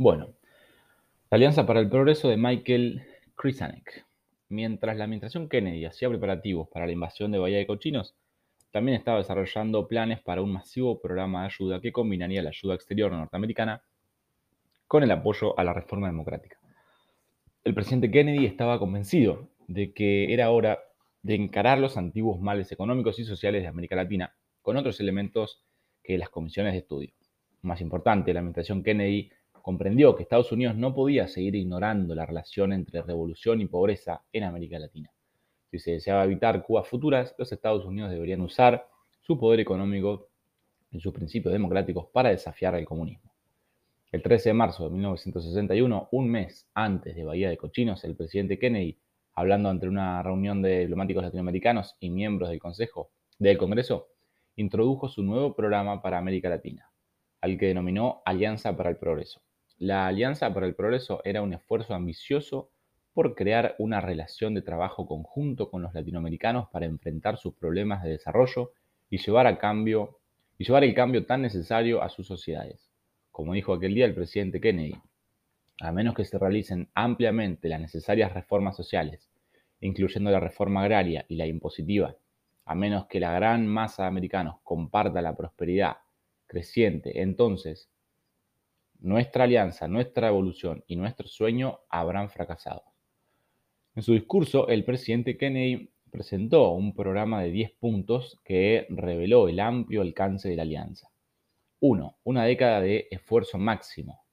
Bueno, la Alianza para el Progreso de Michael Krisanek. Mientras la administración Kennedy hacía preparativos para la invasión de Bahía de Cochinos, también estaba desarrollando planes para un masivo programa de ayuda que combinaría la ayuda exterior norteamericana con el apoyo a la reforma democrática. El presidente Kennedy estaba convencido de que era hora de encarar los antiguos males económicos y sociales de América Latina con otros elementos que las comisiones de estudio. Más importante, la administración Kennedy comprendió que Estados Unidos no podía seguir ignorando la relación entre revolución y pobreza en América Latina. Si se deseaba evitar Cubas futuras, los Estados Unidos deberían usar su poder económico y sus principios democráticos para desafiar al comunismo. El 13 de marzo de 1961, un mes antes de Bahía de Cochinos, el presidente Kennedy, hablando ante una reunión de diplomáticos latinoamericanos y miembros del Consejo del Congreso, introdujo su nuevo programa para América Latina, al que denominó Alianza para el Progreso. La Alianza para el Progreso era un esfuerzo ambicioso por crear una relación de trabajo conjunto con los latinoamericanos para enfrentar sus problemas de desarrollo y llevar, y llevar el cambio tan necesario a sus sociedades. Como dijo aquel día el presidente Kennedy, a menos que se realicen ampliamente las necesarias reformas sociales, incluyendo la reforma agraria y la impositiva, a menos que la gran masa de americanos comparta la prosperidad creciente, entonces nuestra alianza, nuestra evolución y nuestro sueño habrán fracasado. En su discurso, el presidente Kennedy presentó un programa de 10 puntos que reveló el amplio alcance de la alianza. 1. Una década de esfuerzo máximo.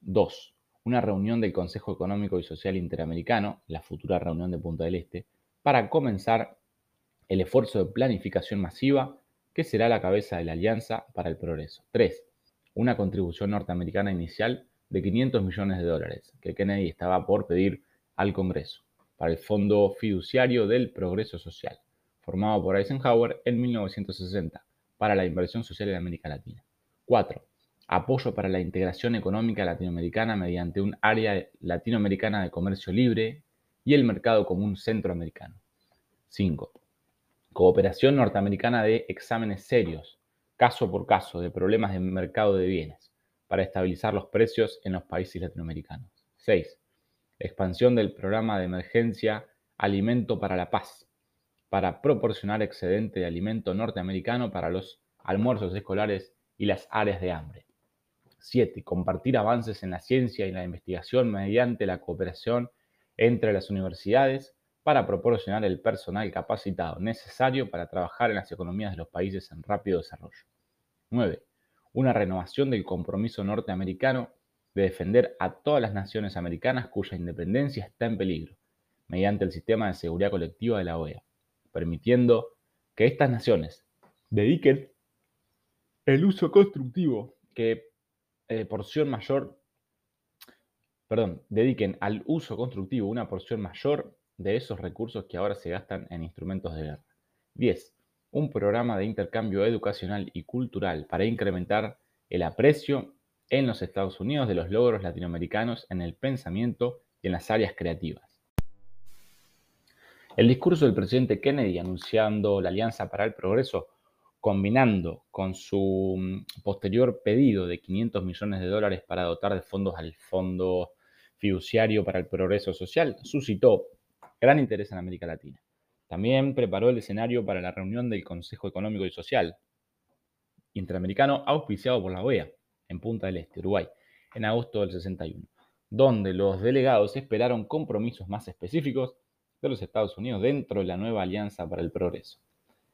2. Una reunión del Consejo Económico y Social Interamericano, la futura reunión de Punta del Este, para comenzar el esfuerzo de planificación masiva que será la cabeza de la Alianza para el Progreso. 3 una contribución norteamericana inicial de 500 millones de dólares que Kennedy estaba por pedir al Congreso para el Fondo Fiduciario del Progreso Social, formado por Eisenhower en 1960 para la inversión social en América Latina. 4. Apoyo para la integración económica latinoamericana mediante un área latinoamericana de comercio libre y el mercado común centroamericano. 5. Cooperación norteamericana de exámenes serios caso por caso de problemas de mercado de bienes para estabilizar los precios en los países latinoamericanos. 6. Expansión del programa de emergencia Alimento para la Paz para proporcionar excedente de alimento norteamericano para los almuerzos escolares y las áreas de hambre. 7. Compartir avances en la ciencia y la investigación mediante la cooperación entre las universidades para proporcionar el personal capacitado necesario para trabajar en las economías de los países en rápido desarrollo. 9. Una renovación del compromiso norteamericano de defender a todas las naciones americanas cuya independencia está en peligro, mediante el sistema de seguridad colectiva de la OEA, permitiendo que estas naciones dediquen el uso constructivo que eh, porción mayor, perdón, dediquen al uso constructivo una porción mayor de esos recursos que ahora se gastan en instrumentos de guerra. 10. Un programa de intercambio educacional y cultural para incrementar el aprecio en los Estados Unidos de los logros latinoamericanos en el pensamiento y en las áreas creativas. El discurso del presidente Kennedy anunciando la Alianza para el Progreso, combinando con su mm, posterior pedido de 500 millones de dólares para dotar de fondos al Fondo Fiduciario para el Progreso Social, suscitó gran interés en América Latina. También preparó el escenario para la reunión del Consejo Económico y Social Interamericano auspiciado por la OEA en Punta del Este, Uruguay, en agosto del 61, donde los delegados esperaron compromisos más específicos de los Estados Unidos dentro de la nueva Alianza para el Progreso.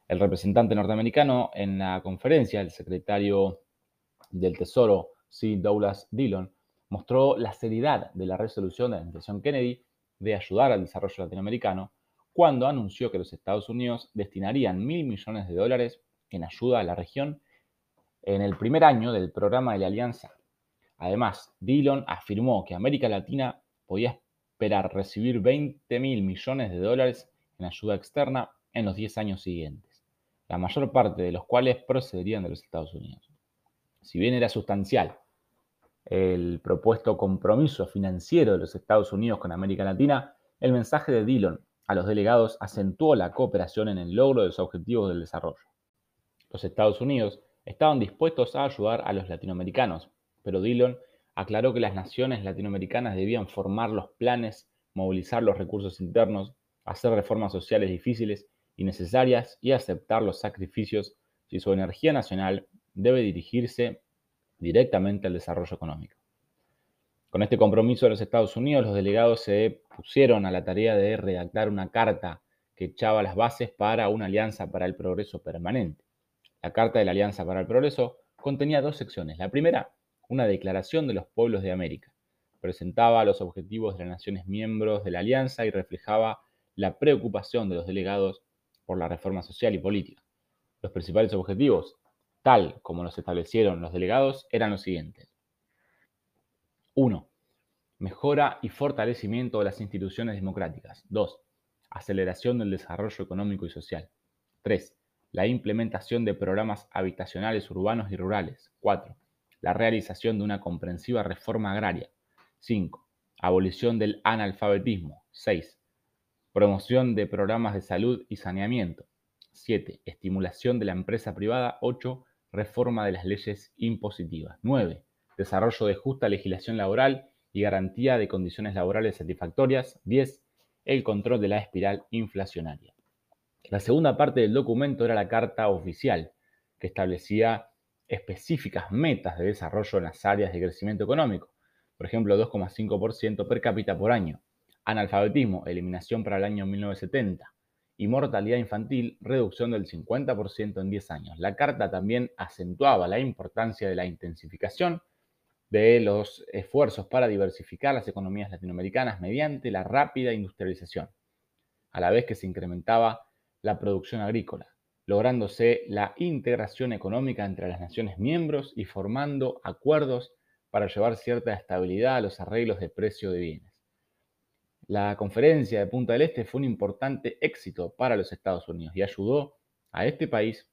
El representante norteamericano en la conferencia, el secretario del Tesoro, C. Douglas Dillon, mostró la seriedad de la resolución de la administración Kennedy de ayudar al desarrollo latinoamericano cuando anunció que los Estados Unidos destinarían mil millones de dólares en ayuda a la región en el primer año del programa de la Alianza. Además, Dillon afirmó que América Latina podía esperar recibir 20 mil millones de dólares en ayuda externa en los 10 años siguientes, la mayor parte de los cuales procederían de los Estados Unidos. Si bien era sustancial el propuesto compromiso financiero de los Estados Unidos con América Latina, el mensaje de Dillon a los delegados acentuó la cooperación en el logro de los objetivos del desarrollo. Los Estados Unidos estaban dispuestos a ayudar a los latinoamericanos, pero Dillon aclaró que las naciones latinoamericanas debían formar los planes, movilizar los recursos internos, hacer reformas sociales difíciles y necesarias y aceptar los sacrificios si su energía nacional debe dirigirse directamente al desarrollo económico. Con este compromiso de los Estados Unidos, los delegados se pusieron a la tarea de redactar una carta que echaba las bases para una alianza para el progreso permanente. La Carta de la Alianza para el Progreso contenía dos secciones. La primera, una declaración de los pueblos de América. Presentaba los objetivos de las naciones miembros de la alianza y reflejaba la preocupación de los delegados por la reforma social y política. Los principales objetivos, tal como los establecieron los delegados, eran los siguientes. 1. Mejora y fortalecimiento de las instituciones democráticas. 2. Aceleración del desarrollo económico y social. 3. La implementación de programas habitacionales urbanos y rurales. 4. La realización de una comprensiva reforma agraria. 5. Abolición del analfabetismo. 6. Promoción de programas de salud y saneamiento. 7. Estimulación de la empresa privada. 8. Reforma de las leyes impositivas. 9. Desarrollo de justa legislación laboral y garantía de condiciones laborales satisfactorias. 10. El control de la espiral inflacionaria. La segunda parte del documento era la carta oficial, que establecía específicas metas de desarrollo en las áreas de crecimiento económico. Por ejemplo, 2,5% per cápita por año. Analfabetismo, eliminación para el año 1970 y mortalidad infantil, reducción del 50% en 10 años. La carta también acentuaba la importancia de la intensificación de los esfuerzos para diversificar las economías latinoamericanas mediante la rápida industrialización, a la vez que se incrementaba la producción agrícola, lográndose la integración económica entre las naciones miembros y formando acuerdos para llevar cierta estabilidad a los arreglos de precio de bienes. La conferencia de Punta del Este fue un importante éxito para los Estados Unidos y ayudó a este país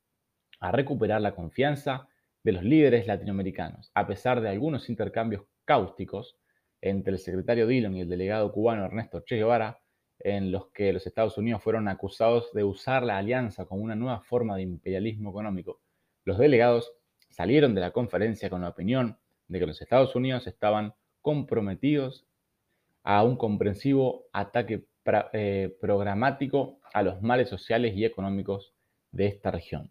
a recuperar la confianza de los líderes latinoamericanos, a pesar de algunos intercambios cáusticos entre el secretario Dillon y el delegado cubano Ernesto Che Guevara, en los que los Estados Unidos fueron acusados de usar la alianza como una nueva forma de imperialismo económico. Los delegados salieron de la conferencia con la opinión de que los Estados Unidos estaban comprometidos a un comprensivo ataque eh, programático a los males sociales y económicos de esta región.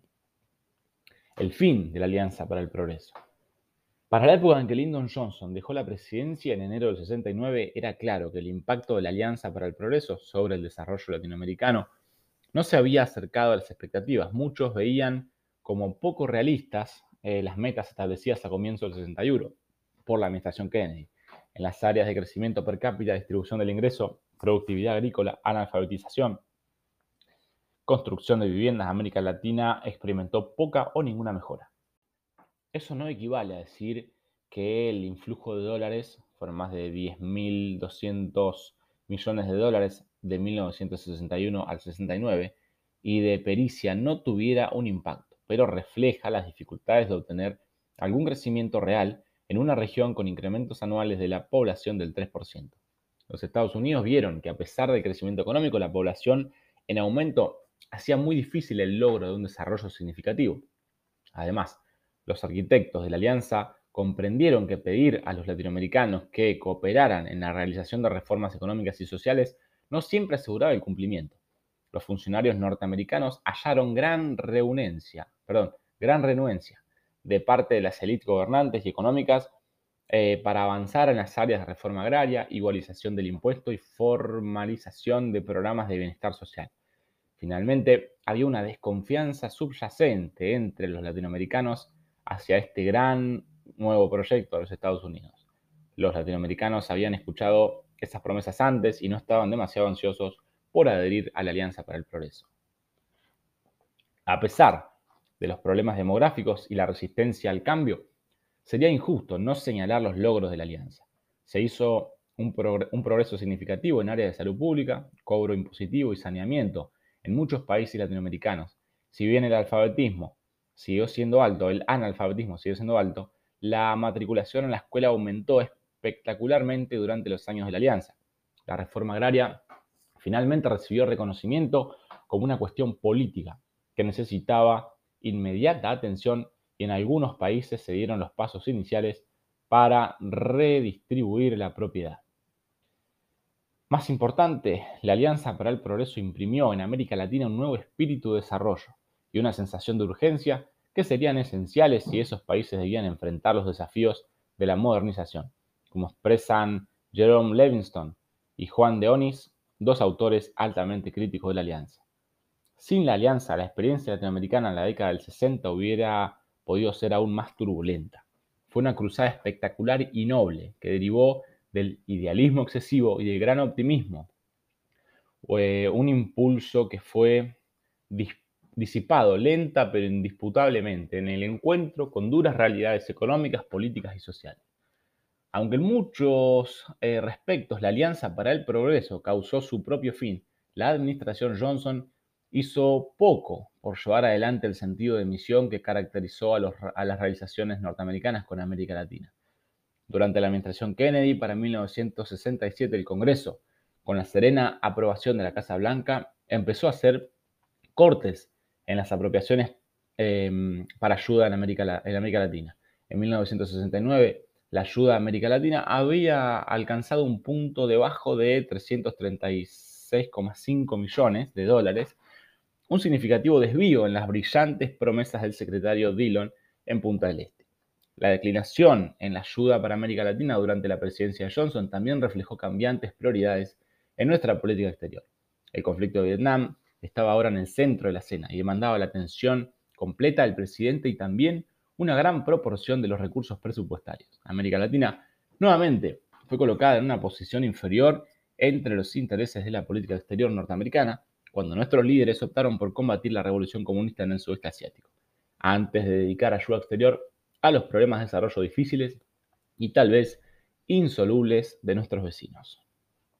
El fin de la Alianza para el Progreso. Para la época en que Lyndon Johnson dejó la presidencia en enero del 69, era claro que el impacto de la Alianza para el Progreso sobre el desarrollo latinoamericano no se había acercado a las expectativas. Muchos veían como poco realistas eh, las metas establecidas a comienzos del 61 por la administración Kennedy en las áreas de crecimiento per cápita, distribución del ingreso, productividad agrícola, analfabetización, construcción de viviendas, América Latina experimentó poca o ninguna mejora. Eso no equivale a decir que el influjo de dólares, fueron más de 10.200 millones de dólares de 1961 al 69, y de pericia no tuviera un impacto, pero refleja las dificultades de obtener algún crecimiento real en una región con incrementos anuales de la población del 3%. Los Estados Unidos vieron que a pesar del crecimiento económico, la población en aumento hacía muy difícil el logro de un desarrollo significativo. Además, los arquitectos de la alianza comprendieron que pedir a los latinoamericanos que cooperaran en la realización de reformas económicas y sociales no siempre aseguraba el cumplimiento. Los funcionarios norteamericanos hallaron gran renuencia, perdón, gran renuencia de parte de las élites gobernantes y económicas eh, para avanzar en las áreas de reforma agraria, igualización del impuesto y formalización de programas de bienestar social. Finalmente, había una desconfianza subyacente entre los latinoamericanos hacia este gran nuevo proyecto de los Estados Unidos. Los latinoamericanos habían escuchado esas promesas antes y no estaban demasiado ansiosos por adherir a la Alianza para el Progreso. A pesar de los problemas demográficos y la resistencia al cambio, sería injusto no señalar los logros de la alianza. Se hizo un, progreso significativo en áreas de salud pública, cobro impositivo y saneamiento en muchos países latinoamericanos. Si bien el alfabetismo siguió siendo alto, el analfabetismo siguió siendo alto, la matriculación en la escuela aumentó espectacularmente durante los años de la alianza. La reforma agraria finalmente recibió reconocimiento como una cuestión política que necesitaba inmediata atención y en algunos países se dieron los pasos iniciales para redistribuir la propiedad. Más importante, la Alianza para el Progreso imprimió en América Latina un nuevo espíritu de desarrollo y una sensación de urgencia que serían esenciales si esos países debían enfrentar los desafíos de la modernización, como expresan Jerome Levingston y Juan de Onis, dos autores altamente críticos de la alianza. Sin la alianza, la experiencia latinoamericana en la década del 60 hubiera podido ser aún más turbulenta. Fue una cruzada espectacular y noble que derivó del idealismo excesivo y del gran optimismo. un impulso que fue disipado lenta pero indisputablemente en el encuentro con duras realidades económicas, políticas y sociales. Aunque en muchos eh, respectos la Alianza para el Progreso causó su propio fin, la administración Johnson hizo poco por llevar adelante el sentido de misión que caracterizó a, a las realizaciones norteamericanas con América Latina. Durante la administración Kennedy, para 1967, el Congreso, con la serena aprobación de la Casa Blanca, empezó a hacer cortes en las apropiaciones em, para ayuda en América, en América Latina. En 1969, la ayuda a América Latina había alcanzado un punto debajo de 336,5 millones de dólares, un significativo desvío en las brillantes promesas del secretario Dillon en Punta del Este. La declinación en la ayuda para América Latina durante la presidencia de Johnson también reflejó cambiantes prioridades en nuestra política exterior. El conflicto de Vietnam, estaba ahora en el centro de la escena y demandaba la atención completa del presidente y también una gran proporción de los recursos presupuestarios. América Latina nuevamente fue colocada en una posición inferior entre los intereses de la política exterior norteamericana cuando nuestros líderes optaron por combatir la revolución comunista en el sudeste asiático, antes de dedicar ayuda exterior a los problemas de desarrollo difíciles y tal vez insolubles de nuestros vecinos.